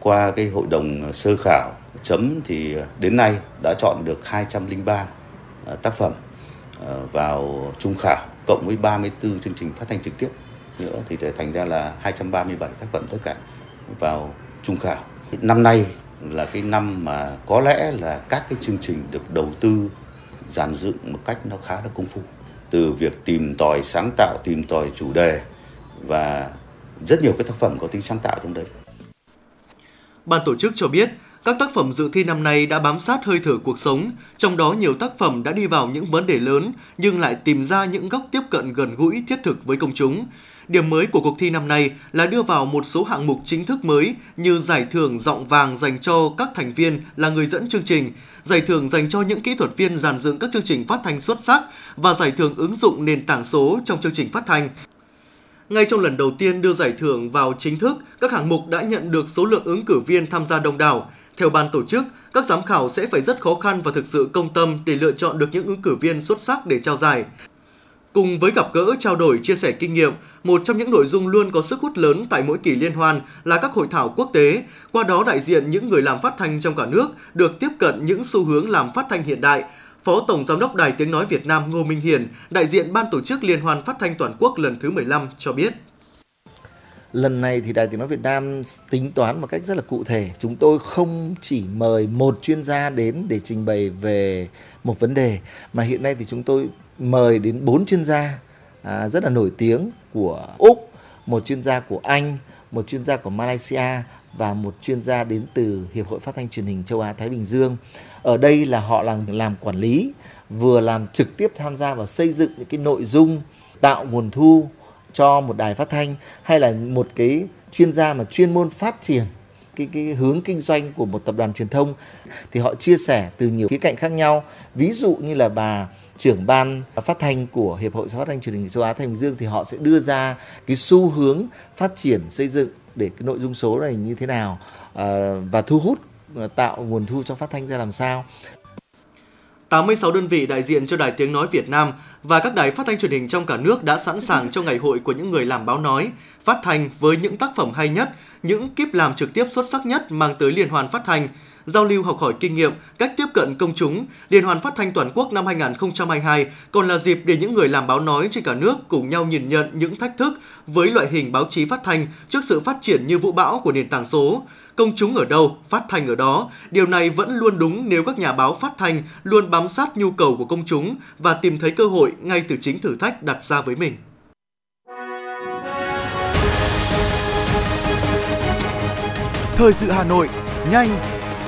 qua cái hội đồng ờ, sơ khảo chấm thì ờ, đến nay đã chọn được 203 ờ, tác phẩm vào trung khảo cộng với 34 chương trình phát thanh trực tiếp nữa, thì để thành ra là 237 tác phẩm tất cả vào trung khảo. Năm nay là cái năm mà có lẽ là các cái chương trình được đầu tư dàn dựng một cách nó khá là công phu từ việc tìm tòi sáng tạo, tìm tòi chủ đề và rất nhiều cái tác phẩm có tính sáng tạo trong đấy Ban tổ chức cho biết, Các tác phẩm dự thi năm nay đã bám sát hơi thở cuộc sống, trong đó nhiều tác phẩm đã đi vào những vấn đề lớn nhưng lại tìm ra những góc tiếp cận gần gũi thiết thực với công chúng. Điểm mới của cuộc thi năm nay là đưa vào một số hạng mục chính thức mới như giải thưởng giọng vàng dành cho các thành viên là người dẫn chương trình, giải thưởng dành cho những kỹ thuật viên dàn dựng các chương trình phát thanh xuất sắc và giải thưởng ứng dụng nền tảng số trong chương trình phát thanh. Ngay trong lần đầu tiên đưa giải thưởng vào chính thức, các hạng mục đã nhận được số lượng ứng cử viên tham gia đông đảo. Theo ban tổ chức, các giám khảo sẽ phải rất khó khăn và thực sự công tâm để lựa chọn được những ứng cử viên xuất sắc để trao giải. Cùng với gặp gỡ, trao đổi, chia sẻ kinh nghiệm, một trong những nội dung luôn có sức hút lớn tại mỗi kỳ liên hoan là các hội thảo quốc tế. Qua đó đại diện những người làm phát thanh trong cả nước được tiếp cận những xu hướng làm phát thanh hiện đại. Phó Tổng Giám đốc Đài Tiếng Nói Việt Nam Ngô Minh Hiền, đại diện Ban tổ chức Liên hoan phát thanh toàn quốc lần thứ 15 cho biết. Lần này thì Đài Tiếng Nói Việt Nam tính toán một cách rất là cụ thể. Chúng tôi không chỉ mời một chuyên gia đến để trình bày về một vấn đề, mà hiện nay thì chúng tôi mời đến bốn chuyên gia à, rất là nổi tiếng của Úc, một chuyên gia của Anh, một chuyên gia của Malaysia và một chuyên gia đến từ Hiệp hội Phát thanh Truyền hình Châu Á Thái Bình Dương. Ở đây là họ làm làm quản lý, vừa làm trực tiếp tham gia vào xây dựng những cái nội dung tạo nguồn thu cho một đài phát thanh hay là một cái chuyên gia mà chuyên môn phát triển cái cái hướng kinh doanh của một tập đoàn truyền thông. Thì họ chia sẻ từ nhiều khía cạnh khác nhau. Ví dụ như là bà trưởng ban phát thanh của hiệp hội phát thanh truyền hình châu Á Thái Bình Dương thì họ sẽ đưa ra cái xu hướng phát triển xây dựng để cái nội dung số này như thế nào à, và thu hút Ờ, tạo nguồn thu cho phát thanh ra làm sao? 86 đơn vị đại diện cho Đài Tiếng Nói Việt Nam và các đài phát thanh truyền hình trong cả nước đã sẵn sàng cho ngày hội của những người làm báo nói, phát thanh với những tác phẩm hay nhất, những kíp làm trực tiếp xuất sắc nhất mang tới liên hoàn phát thanh, giao lưu học hỏi kinh nghiệm, cách tiếp cận công chúng, Liên hoan phát thanh toàn quốc năm 2022 còn là dịp để những người làm báo nói trên cả nước cùng nhau nhìn nhận những thách thức với loại hình báo chí phát thanh trước sự phát triển như vũ bão của nền tảng số. Công chúng ở đâu, phát thanh ở đó. Điều này vẫn luôn đúng nếu các nhà báo phát thanh luôn bám sát nhu cầu của công chúng và tìm thấy cơ hội ngay từ chính thử thách đặt ra với mình. Thời sự Hà Nội, nhanh,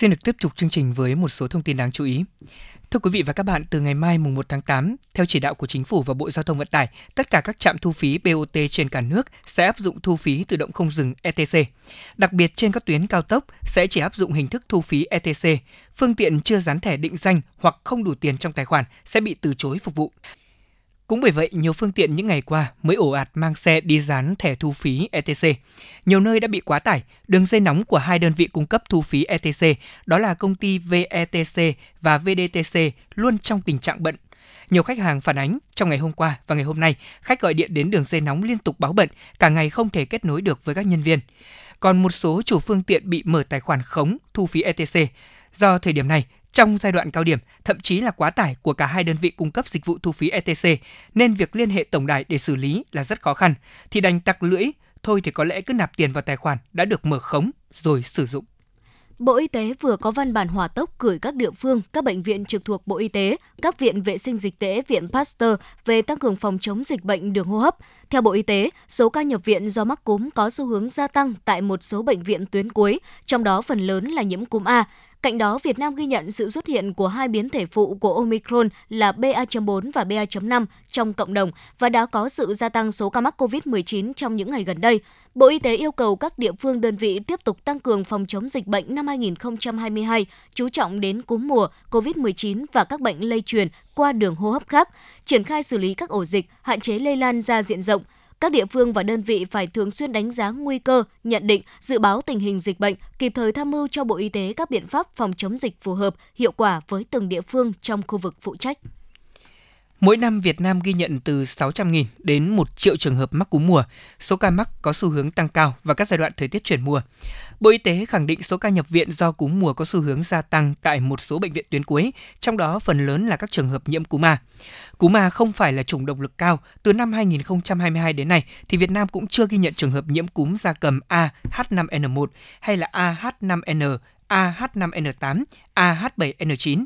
Xin được tiếp tục chương trình với một số thông tin đáng chú ý. Thưa quý vị và các bạn, từ ngày mai mùng 1 tháng 8, theo chỉ đạo của Chính phủ và Bộ Giao thông Vận tải, tất cả các trạm thu phí BOT trên cả nước sẽ áp dụng thu phí tự động không dừng ETC. Đặc biệt trên các tuyến cao tốc sẽ chỉ áp dụng hình thức thu phí ETC. Phương tiện chưa dán thẻ định danh hoặc không đủ tiền trong tài khoản sẽ bị từ chối phục vụ. Cũng bởi vậy, nhiều phương tiện những ngày qua mới ổ ạt mang xe đi dán thẻ thu phí ETC. Nhiều nơi đã bị quá tải, đường dây nóng của hai đơn vị cung cấp thu phí ETC, đó là công ty VETC và VDTC, luôn trong tình trạng bận. Nhiều khách hàng phản ánh trong ngày hôm qua và ngày hôm nay, khách gọi điện đến đường dây nóng liên tục báo bận, cả ngày không thể kết nối được với các nhân viên. Còn một số chủ phương tiện bị mở tài khoản khống thu phí ETC. Do thời điểm này, trong giai đoạn cao điểm, thậm chí là quá tải của cả hai đơn vị cung cấp dịch vụ thu phí ETC, nên việc liên hệ tổng đài để xử lý là rất khó khăn, thì đành tặc lưỡi, thôi thì có lẽ cứ nạp tiền vào tài khoản đã được mở khống rồi sử dụng. Bộ Y tế vừa có văn bản hỏa tốc gửi các địa phương, các bệnh viện trực thuộc Bộ Y tế, các viện vệ sinh dịch tễ, viện Pasteur về tăng cường phòng chống dịch bệnh đường hô hấp. Theo Bộ Y tế, số ca nhập viện do mắc cúm có xu hướng gia tăng tại một số bệnh viện tuyến cuối, trong đó phần lớn là nhiễm cúm A. Cạnh đó, Việt Nam ghi nhận sự xuất hiện của hai biến thể phụ của Omicron là BA.4 và BA.5 trong cộng đồng và đã có sự gia tăng số ca mắc COVID-19 trong những ngày gần đây. Bộ Y tế yêu cầu các địa phương đơn vị tiếp tục tăng cường phòng chống dịch bệnh năm 2022, chú trọng đến cúm mùa, COVID-19 và các bệnh lây truyền qua đường hô hấp khác, triển khai xử lý các ổ dịch, hạn chế lây lan ra diện rộng, các địa phương và đơn vị phải thường xuyên đánh giá nguy cơ, nhận định, dự báo tình hình dịch bệnh, kịp thời tham mưu cho Bộ Y tế các biện pháp phòng chống dịch phù hợp, hiệu quả với từng địa phương trong khu vực phụ trách. Mỗi năm Việt Nam ghi nhận từ 600.000 đến 1 triệu trường hợp mắc cúm mùa. Số ca mắc có xu hướng tăng cao vào các giai đoạn thời tiết chuyển mùa. Bộ Y tế khẳng định số ca nhập viện do cúm mùa có xu hướng gia tăng tại một số bệnh viện tuyến cuối, trong đó phần lớn là các trường hợp nhiễm cúm A. Cúm A không phải là chủng độc lực cao. Từ năm 2022 đến nay thì Việt Nam cũng chưa ghi nhận trường hợp nhiễm cúm gia cầm A H5N1 hay là AH5N AH5N8, AH7N9.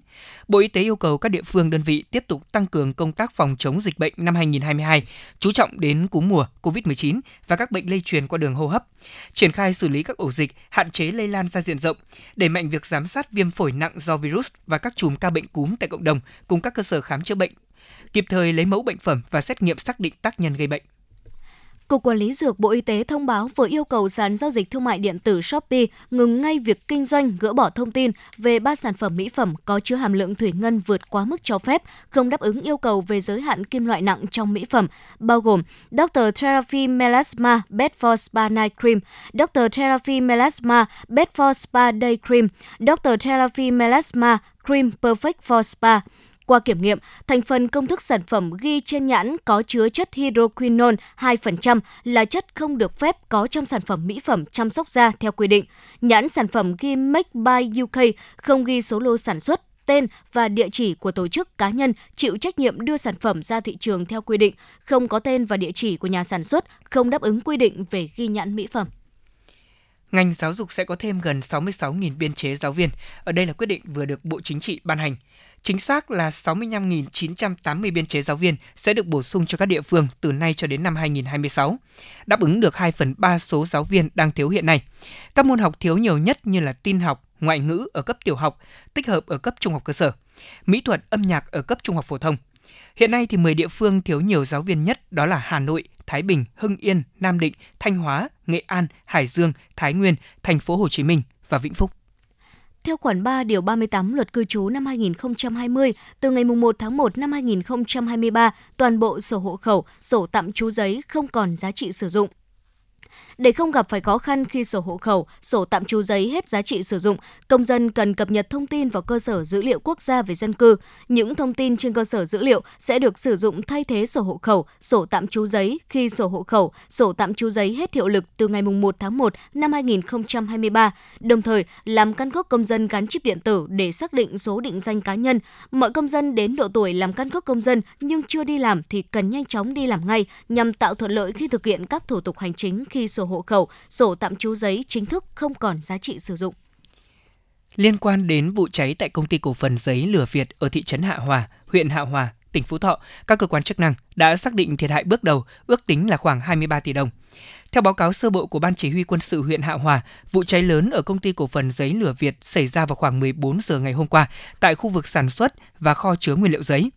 Bộ Y tế yêu cầu các địa phương đơn vị tiếp tục tăng cường công tác phòng chống dịch bệnh năm 2022, chú trọng đến cúm mùa COVID-19 và các bệnh lây truyền qua đường hô hấp, triển khai xử lý các ổ dịch, hạn chế lây lan ra diện rộng, đẩy mạnh việc giám sát viêm phổi nặng do virus và các chùm ca bệnh cúm tại cộng đồng cùng các cơ sở khám chữa bệnh, kịp thời lấy mẫu bệnh phẩm và xét nghiệm xác định tác nhân gây bệnh. Cục Quản lý Dược Bộ Y tế thông báo vừa yêu cầu sàn giao dịch thương mại điện tử Shopee ngừng ngay việc kinh doanh gỡ bỏ thông tin về ba sản phẩm mỹ phẩm có chứa hàm lượng thủy ngân vượt quá mức cho phép, không đáp ứng yêu cầu về giới hạn kim loại nặng trong mỹ phẩm, bao gồm Dr. Therapy Melasma Bedford Spa Night Cream, Dr. Therapy Melasma Bedford Spa Day Cream, Dr. Therapy Melasma Cream Perfect for Spa. Qua kiểm nghiệm, thành phần công thức sản phẩm ghi trên nhãn có chứa chất hydroquinone 2% là chất không được phép có trong sản phẩm mỹ phẩm chăm sóc da theo quy định. Nhãn sản phẩm ghi Make by UK không ghi số lô sản xuất, tên và địa chỉ của tổ chức cá nhân chịu trách nhiệm đưa sản phẩm ra thị trường theo quy định, không có tên và địa chỉ của nhà sản xuất, không đáp ứng quy định về ghi nhãn mỹ phẩm. Ngành giáo dục sẽ có thêm gần 66.000 biên chế giáo viên. Ở đây là quyết định vừa được Bộ Chính trị ban hành. Chính xác là 65.980 biên chế giáo viên sẽ được bổ sung cho các địa phương từ nay cho đến năm 2026, đáp ứng được 2 phần 3 số giáo viên đang thiếu hiện nay. Các môn học thiếu nhiều nhất như là tin học, ngoại ngữ ở cấp tiểu học, tích hợp ở cấp trung học cơ sở, mỹ thuật âm nhạc ở cấp trung học phổ thông. Hiện nay thì 10 địa phương thiếu nhiều giáo viên nhất đó là Hà Nội, Thái Bình, Hưng Yên, Nam Định, Thanh Hóa, Nghệ An, Hải Dương, Thái Nguyên, Thành phố Hồ Chí Minh và Vĩnh Phúc. Theo khoản 3 điều 38 Luật cư trú năm 2020, từ ngày 1 tháng 1 năm 2023, toàn bộ sổ hộ khẩu, sổ tạm trú giấy không còn giá trị sử dụng. Để không gặp phải khó khăn khi sổ hộ khẩu, sổ tạm trú giấy hết giá trị sử dụng, công dân cần cập nhật thông tin vào cơ sở dữ liệu quốc gia về dân cư. Những thông tin trên cơ sở dữ liệu sẽ được sử dụng thay thế sổ hộ khẩu, sổ tạm trú giấy khi sổ hộ khẩu, sổ tạm trú giấy hết hiệu lực từ ngày 1 tháng 1 năm 2023, đồng thời làm căn cước công dân gắn chip điện tử để xác định số định danh cá nhân. Mọi công dân đến độ tuổi làm căn cước công dân nhưng chưa đi làm thì cần nhanh chóng đi làm ngay nhằm tạo thuận lợi khi thực hiện các thủ tục hành chính khi sổ hộ khẩu, sổ tạm trú giấy chính thức không còn giá trị sử dụng. Liên quan đến vụ cháy tại công ty cổ phần giấy Lửa Việt ở thị trấn Hạ Hòa, huyện Hạ Hòa, tỉnh Phú Thọ, các cơ quan chức năng đã xác định thiệt hại bước đầu ước tính là khoảng 23 tỷ đồng. Theo báo cáo sơ bộ của Ban Chỉ huy quân sự huyện Hạ Hòa, vụ cháy lớn ở công ty cổ phần giấy lửa Việt xảy ra vào khoảng 14 giờ ngày hôm qua tại khu vực sản xuất và kho chứa nguyên liệu giấy.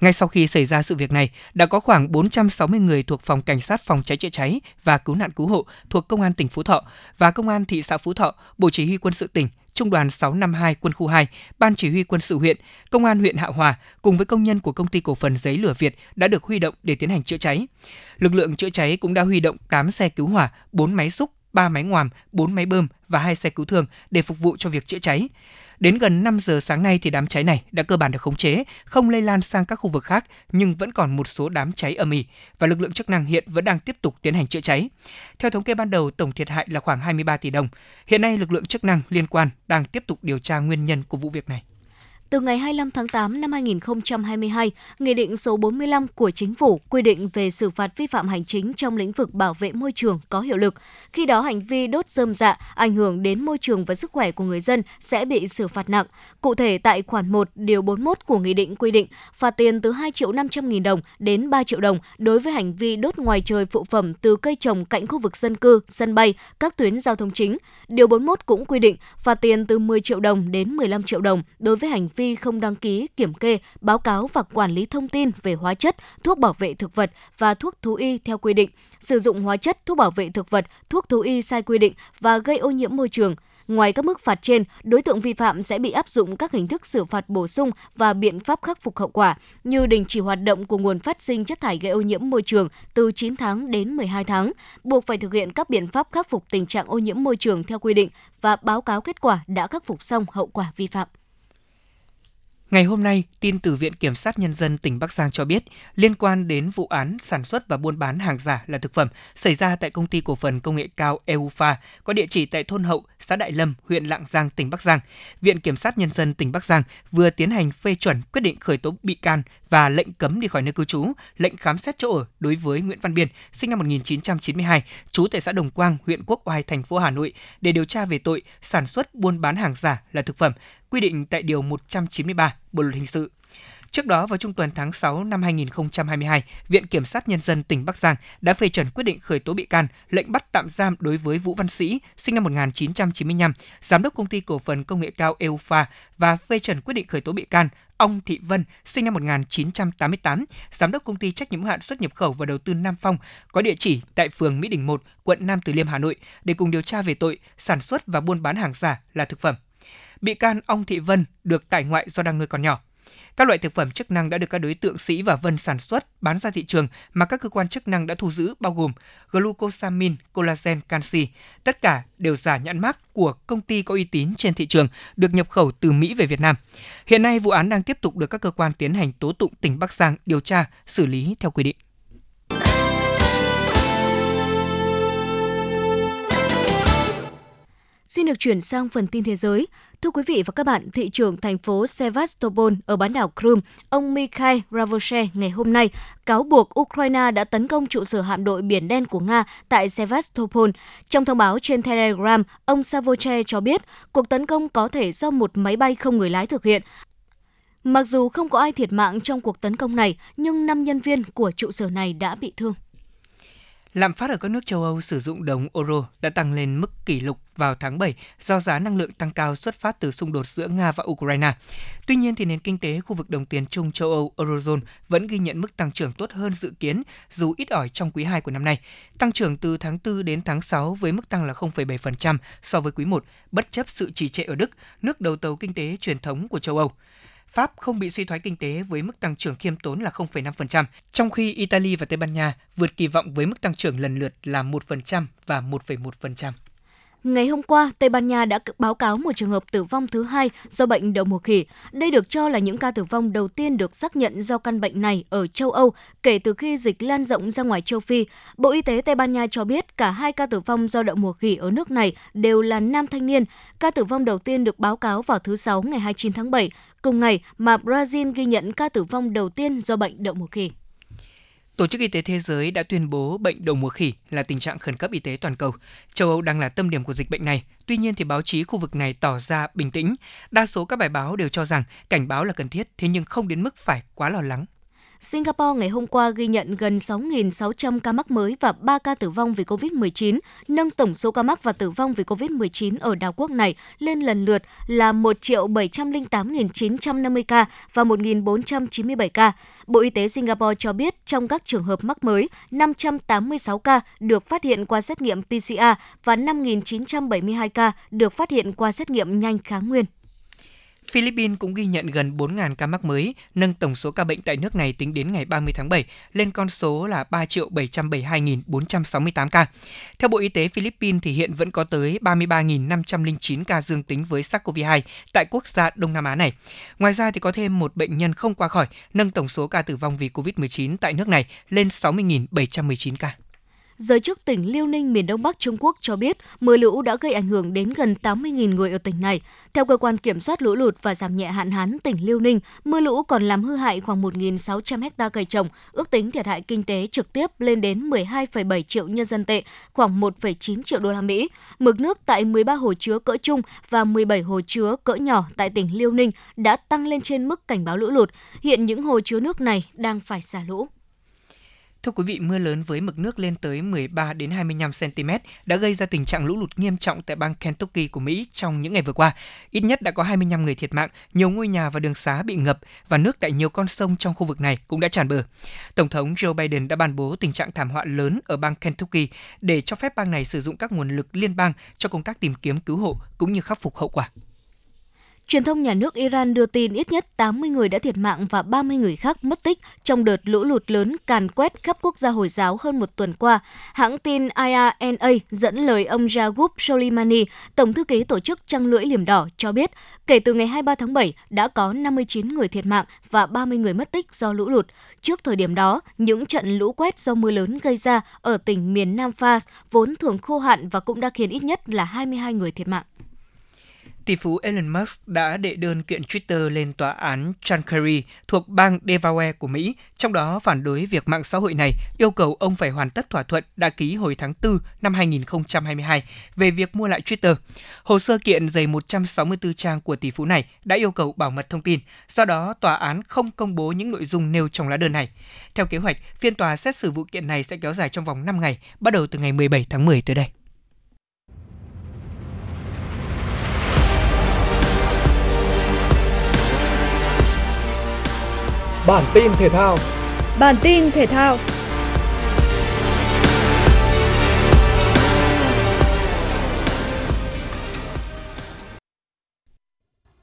Ngay sau khi xảy ra sự việc này, đã có khoảng 460 người thuộc Phòng Cảnh sát Phòng cháy chữa cháy và Cứu nạn Cứu hộ thuộc Công an tỉnh Phú Thọ và Công an thị xã Phú Thọ, Bộ Chỉ huy quân sự tỉnh Trung đoàn 652 Quân khu 2, Ban Chỉ huy quân sự huyện, Công an huyện Hạ Hòa cùng với công nhân của công ty cổ phần giấy lửa Việt đã được huy động để tiến hành chữa cháy. Lực lượng chữa cháy cũng đã huy động 8 xe cứu hỏa, 4 máy xúc, 3 máy ngoàm, 4 máy bơm và 2 xe cứu thương để phục vụ cho việc chữa cháy. Đến gần 5 giờ sáng nay thì đám cháy này đã cơ bản được khống chế, không lây lan sang các khu vực khác nhưng vẫn còn một số đám cháy âm ỉ và lực lượng chức năng hiện vẫn đang tiếp tục tiến hành chữa cháy. Theo thống kê ban đầu, tổng thiệt hại là khoảng 23 tỷ đồng. Hiện nay lực lượng chức năng liên quan đang tiếp tục điều tra nguyên nhân của vụ việc này. Từ ngày 25 tháng 8 năm 2022, Nghị định số 45 của Chính phủ quy định về xử phạt vi phạm hành chính trong lĩnh vực bảo vệ môi trường có hiệu lực. Khi đó hành vi đốt dơm dạ ảnh hưởng đến môi trường và sức khỏe của người dân sẽ bị xử phạt nặng. Cụ thể tại khoản 1 điều 41 của Nghị định quy định phạt tiền từ 2 triệu 500 nghìn đồng đến 3 triệu đồng đối với hành vi đốt ngoài trời phụ phẩm từ cây trồng cạnh khu vực dân cư, sân bay, các tuyến giao thông chính. Điều 41 cũng quy định phạt tiền từ 10 triệu đồng đến 15 triệu đồng đối với hành vi không đăng ký, kiểm kê, báo cáo và quản lý thông tin về hóa chất, thuốc bảo vệ thực vật và thuốc thú y theo quy định, sử dụng hóa chất, thuốc bảo vệ thực vật, thuốc thú y sai quy định và gây ô nhiễm môi trường. Ngoài các mức phạt trên, đối tượng vi phạm sẽ bị áp dụng các hình thức xử phạt bổ sung và biện pháp khắc phục hậu quả như đình chỉ hoạt động của nguồn phát sinh chất thải gây ô nhiễm môi trường từ 9 tháng đến 12 tháng, buộc phải thực hiện các biện pháp khắc phục tình trạng ô nhiễm môi trường theo quy định và báo cáo kết quả đã khắc phục xong hậu quả vi phạm. Ngày hôm nay, tin từ Viện Kiểm sát Nhân dân tỉnh Bắc Giang cho biết, liên quan đến vụ án sản xuất và buôn bán hàng giả là thực phẩm xảy ra tại công ty cổ phần công nghệ cao EUFA có địa chỉ tại thôn Hậu, xã Đại Lâm, huyện Lạng Giang, tỉnh Bắc Giang. Viện Kiểm sát Nhân dân tỉnh Bắc Giang vừa tiến hành phê chuẩn quyết định khởi tố bị can và lệnh cấm đi khỏi nơi cư trú, lệnh khám xét chỗ ở đối với Nguyễn Văn Biên, sinh năm 1992, trú tại xã Đồng Quang, huyện Quốc Oai, thành phố Hà Nội để điều tra về tội sản xuất buôn bán hàng giả là thực phẩm quy định tại Điều 193 Bộ Luật Hình sự. Trước đó, vào trung tuần tháng 6 năm 2022, Viện Kiểm sát Nhân dân tỉnh Bắc Giang đã phê chuẩn quyết định khởi tố bị can, lệnh bắt tạm giam đối với Vũ Văn Sĩ, sinh năm 1995, Giám đốc Công ty Cổ phần Công nghệ cao EUFA và phê chuẩn quyết định khởi tố bị can ông Thị Vân, sinh năm 1988, Giám đốc Công ty Trách nhiệm hữu hạn xuất nhập khẩu và đầu tư Nam Phong, có địa chỉ tại phường Mỹ Đình 1, quận Nam Từ Liêm, Hà Nội, để cùng điều tra về tội sản xuất và buôn bán hàng giả là thực phẩm bị can ông Thị Vân được tại ngoại do đang nuôi con nhỏ. Các loại thực phẩm chức năng đã được các đối tượng Sĩ và Vân sản xuất, bán ra thị trường mà các cơ quan chức năng đã thu giữ bao gồm glucosamine, collagen, canxi. Tất cả đều giả nhãn mác của công ty có uy tín trên thị trường, được nhập khẩu từ Mỹ về Việt Nam. Hiện nay vụ án đang tiếp tục được các cơ quan tiến hành tố tụng tỉnh Bắc Giang điều tra, xử lý theo quy định. Xin được chuyển sang phần tin thế giới. Thưa quý vị và các bạn, thị trưởng thành phố Sevastopol ở bán đảo Crimea, ông Mikhail Ravoshe ngày hôm nay cáo buộc Ukraine đã tấn công trụ sở hạm đội Biển Đen của Nga tại Sevastopol. Trong thông báo trên Telegram, ông Savoche cho biết cuộc tấn công có thể do một máy bay không người lái thực hiện. Mặc dù không có ai thiệt mạng trong cuộc tấn công này, nhưng 5 nhân viên của trụ sở này đã bị thương. Lạm phát ở các nước châu Âu sử dụng đồng euro đã tăng lên mức kỷ lục vào tháng 7 do giá năng lượng tăng cao xuất phát từ xung đột giữa Nga và Ukraine. Tuy nhiên, thì nền kinh tế khu vực đồng tiền chung châu Âu Eurozone vẫn ghi nhận mức tăng trưởng tốt hơn dự kiến dù ít ỏi trong quý 2 của năm nay. Tăng trưởng từ tháng 4 đến tháng 6 với mức tăng là 0,7% so với quý 1, bất chấp sự trì trệ ở Đức, nước đầu tàu kinh tế truyền thống của châu Âu. Pháp không bị suy thoái kinh tế với mức tăng trưởng khiêm tốn là 0,5%, trong khi Italy và Tây Ban Nha vượt kỳ vọng với mức tăng trưởng lần lượt là 1% và 1,1%. Ngày hôm qua, Tây Ban Nha đã báo cáo một trường hợp tử vong thứ hai do bệnh đậu mùa khỉ. Đây được cho là những ca tử vong đầu tiên được xác nhận do căn bệnh này ở châu Âu kể từ khi dịch lan rộng ra ngoài châu Phi. Bộ Y tế Tây Ban Nha cho biết cả hai ca tử vong do đậu mùa khỉ ở nước này đều là nam thanh niên. Ca tử vong đầu tiên được báo cáo vào thứ Sáu ngày 29 tháng 7, cùng ngày mà Brazil ghi nhận ca tử vong đầu tiên do bệnh đậu mùa khỉ. Tổ chức Y tế Thế giới đã tuyên bố bệnh đậu mùa khỉ là tình trạng khẩn cấp y tế toàn cầu. Châu Âu đang là tâm điểm của dịch bệnh này. Tuy nhiên thì báo chí khu vực này tỏ ra bình tĩnh. Đa số các bài báo đều cho rằng cảnh báo là cần thiết, thế nhưng không đến mức phải quá lo lắng. Singapore ngày hôm qua ghi nhận gần 6.600 ca mắc mới và 3 ca tử vong vì COVID-19, nâng tổng số ca mắc và tử vong vì COVID-19 ở đảo quốc này lên lần lượt là 1.708.950 ca và 1.497 ca. Bộ Y tế Singapore cho biết trong các trường hợp mắc mới, 586 ca được phát hiện qua xét nghiệm PCR và 5.972 ca được phát hiện qua xét nghiệm nhanh kháng nguyên. Philippines cũng ghi nhận gần 4.000 ca mắc mới, nâng tổng số ca bệnh tại nước này tính đến ngày 30 tháng 7 lên con số là 3 772.468 ca. Theo Bộ Y tế Philippines thì hiện vẫn có tới 33.509 ca dương tính với SARS-CoV-2 tại quốc gia Đông Nam Á này. Ngoài ra thì có thêm một bệnh nhân không qua khỏi, nâng tổng số ca tử vong vì COVID-19 tại nước này lên 60.719 ca. Giới chức tỉnh Liêu Ninh miền Đông Bắc Trung Quốc cho biết mưa lũ đã gây ảnh hưởng đến gần 80.000 người ở tỉnh này. Theo cơ quan kiểm soát lũ lụt và giảm nhẹ hạn hán tỉnh Liêu Ninh, mưa lũ còn làm hư hại khoảng 1.600 hecta cây trồng, ước tính thiệt hại kinh tế trực tiếp lên đến 12,7 triệu nhân dân tệ, khoảng 1,9 triệu đô la Mỹ. Mực nước tại 13 hồ chứa cỡ trung và 17 hồ chứa cỡ nhỏ tại tỉnh Liêu Ninh đã tăng lên trên mức cảnh báo lũ lụt. Hiện những hồ chứa nước này đang phải xả lũ. Thưa quý vị, mưa lớn với mực nước lên tới 13 đến 25 cm đã gây ra tình trạng lũ lụt nghiêm trọng tại bang Kentucky của Mỹ trong những ngày vừa qua. Ít nhất đã có 25 người thiệt mạng, nhiều ngôi nhà và đường xá bị ngập và nước tại nhiều con sông trong khu vực này cũng đã tràn bờ. Tổng thống Joe Biden đã ban bố tình trạng thảm họa lớn ở bang Kentucky để cho phép bang này sử dụng các nguồn lực liên bang cho công tác tìm kiếm cứu hộ cũng như khắc phục hậu quả. Truyền thông nhà nước Iran đưa tin ít nhất 80 người đã thiệt mạng và 30 người khác mất tích trong đợt lũ lụt lớn càn quét khắp quốc gia Hồi giáo hơn một tuần qua. Hãng tin IRNA dẫn lời ông Jagub Soleimani, Tổng thư ký Tổ chức Trăng lưỡi liềm đỏ, cho biết kể từ ngày 23 tháng 7 đã có 59 người thiệt mạng và 30 người mất tích do lũ lụt. Trước thời điểm đó, những trận lũ quét do mưa lớn gây ra ở tỉnh miền Nam Fars vốn thường khô hạn và cũng đã khiến ít nhất là 22 người thiệt mạng tỷ phú Elon Musk đã đệ đơn kiện Twitter lên tòa án Chancery thuộc bang Delaware của Mỹ, trong đó phản đối việc mạng xã hội này yêu cầu ông phải hoàn tất thỏa thuận đã ký hồi tháng 4 năm 2022 về việc mua lại Twitter. Hồ sơ kiện dày 164 trang của tỷ phú này đã yêu cầu bảo mật thông tin, do đó tòa án không công bố những nội dung nêu trong lá đơn này. Theo kế hoạch, phiên tòa xét xử vụ kiện này sẽ kéo dài trong vòng 5 ngày, bắt đầu từ ngày 17 tháng 10 tới đây. Bản tin thể thao. Bản tin thể thao.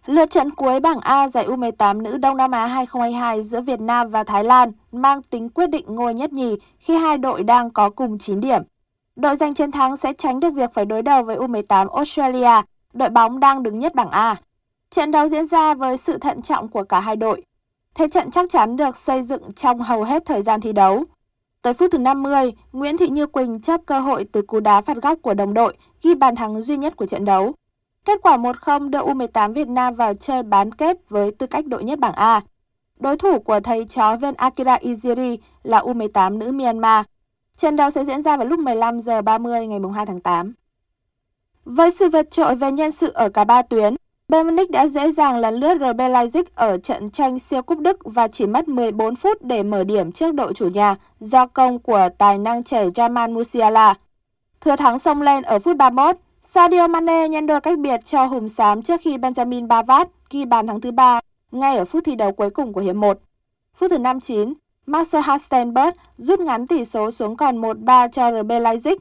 Lượt trận cuối bảng A giải U18 nữ Đông Nam Á 2022 giữa Việt Nam và Thái Lan mang tính quyết định ngôi nhất nhì khi hai đội đang có cùng 9 điểm. Đội giành chiến thắng sẽ tránh được việc phải đối đầu với U18 Australia, đội bóng đang đứng nhất bảng A. Trận đấu diễn ra với sự thận trọng của cả hai đội. Thế trận chắc chắn được xây dựng trong hầu hết thời gian thi đấu. Tới phút thứ 50, Nguyễn Thị Như Quỳnh chấp cơ hội từ cú đá phạt góc của đồng đội ghi bàn thắng duy nhất của trận đấu. Kết quả 1-0 đưa U18 Việt Nam vào chơi bán kết với tư cách đội nhất bảng A. Đối thủ của thầy chó viên Akira Iziri là U18 nữ Myanmar. Trận đấu sẽ diễn ra vào lúc 15 giờ 30 ngày 2 tháng 8. Với sự vượt trội về nhân sự ở cả ba tuyến, Bayern Munich đã dễ dàng lần lướt RB Leipzig ở trận tranh siêu cúp Đức và chỉ mất 14 phút để mở điểm trước đội chủ nhà do công của tài năng trẻ Jamal Musiala. Thừa thắng xông lên ở phút 31, Sadio Mane nhân đôi cách biệt cho Hùng Xám trước khi Benjamin Pavard ghi bàn thắng thứ ba ngay ở phút thi đấu cuối cùng của hiệp 1. Phút thứ 59, Marcel Hastenberg rút ngắn tỷ số xuống còn 1-3 cho RB Leipzig,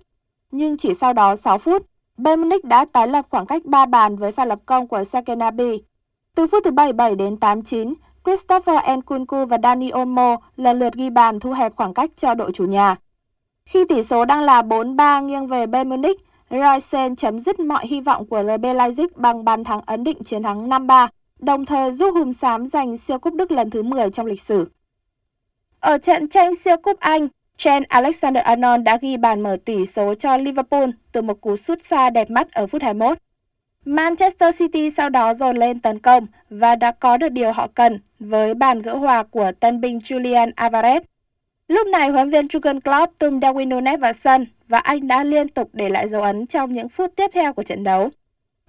nhưng chỉ sau đó 6 phút, Bayern Munich đã tái lập khoảng cách 3 bàn với pha lập công của Sakenabi. Từ phút thứ 77 đến 89, Christopher Nkunku và Dani Olmo lần lượt ghi bàn thu hẹp khoảng cách cho đội chủ nhà. Khi tỷ số đang là 4-3 nghiêng về Bayern Munich, Reisen chấm dứt mọi hy vọng của RB Leipzig bằng bàn thắng ấn định chiến thắng 5-3, đồng thời giúp Hùm Xám giành siêu cúp Đức lần thứ 10 trong lịch sử. Ở trận tranh siêu cúp Anh, Trent Alexander-Arnold đã ghi bàn mở tỷ số cho Liverpool từ một cú sút xa đẹp mắt ở phút 21. Manchester City sau đó dồn lên tấn công và đã có được điều họ cần với bàn gỡ hòa của tân binh Julian Alvarez. Lúc này, huấn viên Jurgen Klopp tung Darwin Nunez vào sân và anh đã liên tục để lại dấu ấn trong những phút tiếp theo của trận đấu.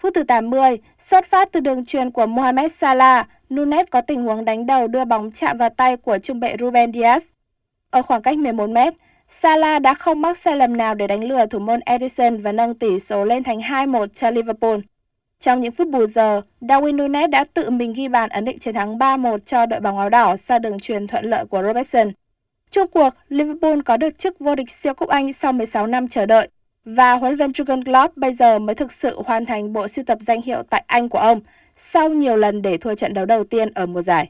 Phút thứ 80, xuất phát từ đường truyền của Mohamed Salah, Nunez có tình huống đánh đầu đưa bóng chạm vào tay của trung vệ Ruben Dias. Ở khoảng cách 11 mét, Salah đã không mắc sai lầm nào để đánh lừa thủ môn Edison và nâng tỷ số lên thành 2-1 cho Liverpool. Trong những phút bù giờ, Darwin Nunez đã tự mình ghi bàn ấn định chiến thắng 3-1 cho đội bóng áo đỏ sau đường truyền thuận lợi của Robertson. Trong cuộc, Liverpool có được chức vô địch siêu cúp Anh sau 16 năm chờ đợi và huấn luyện viên Jurgen Klopp bây giờ mới thực sự hoàn thành bộ sưu tập danh hiệu tại Anh của ông sau nhiều lần để thua trận đấu đầu tiên ở mùa giải.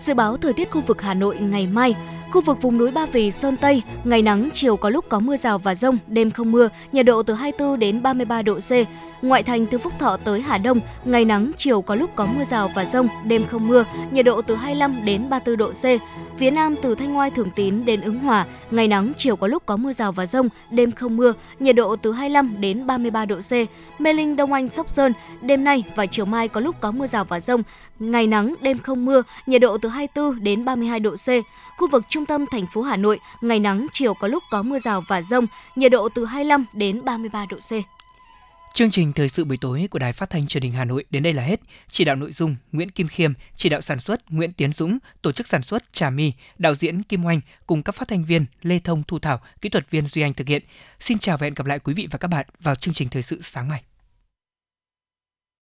Dự báo thời tiết khu vực Hà Nội ngày mai, Khu vực vùng núi Ba Vì, Sơn Tây, ngày nắng, chiều có lúc có mưa rào và rông, đêm không mưa, nhiệt độ từ 24 đến 33 độ C. Ngoại thành từ Phúc Thọ tới Hà Đông, ngày nắng, chiều có lúc có mưa rào và rông, đêm không mưa, nhiệt độ từ 25 đến 34 độ C. Phía Nam từ Thanh Ngoai Thường Tín đến Ứng Hòa, ngày nắng, chiều có lúc có mưa rào và rông, đêm không mưa, nhiệt độ từ 25 đến 33 độ C. Mê Linh Đông Anh Sóc Sơn, đêm nay và chiều mai có lúc có mưa rào và rông, ngày nắng, đêm không mưa, nhiệt độ từ 24 đến 32 độ C. Khu vực trung tâm thành phố Hà Nội, ngày nắng, chiều có lúc có mưa rào và rông, nhiệt độ từ 25 đến 33 độ C. Chương trình thời sự buổi tối của Đài Phát thanh Truyền hình Hà Nội đến đây là hết. Chỉ đạo nội dung Nguyễn Kim Khiêm, chỉ đạo sản xuất Nguyễn Tiến Dũng, tổ chức sản xuất Trà My, đạo diễn Kim Oanh cùng các phát thanh viên Lê Thông Thu Thảo, kỹ thuật viên Duy Anh thực hiện. Xin chào và hẹn gặp lại quý vị và các bạn vào chương trình thời sự sáng mai.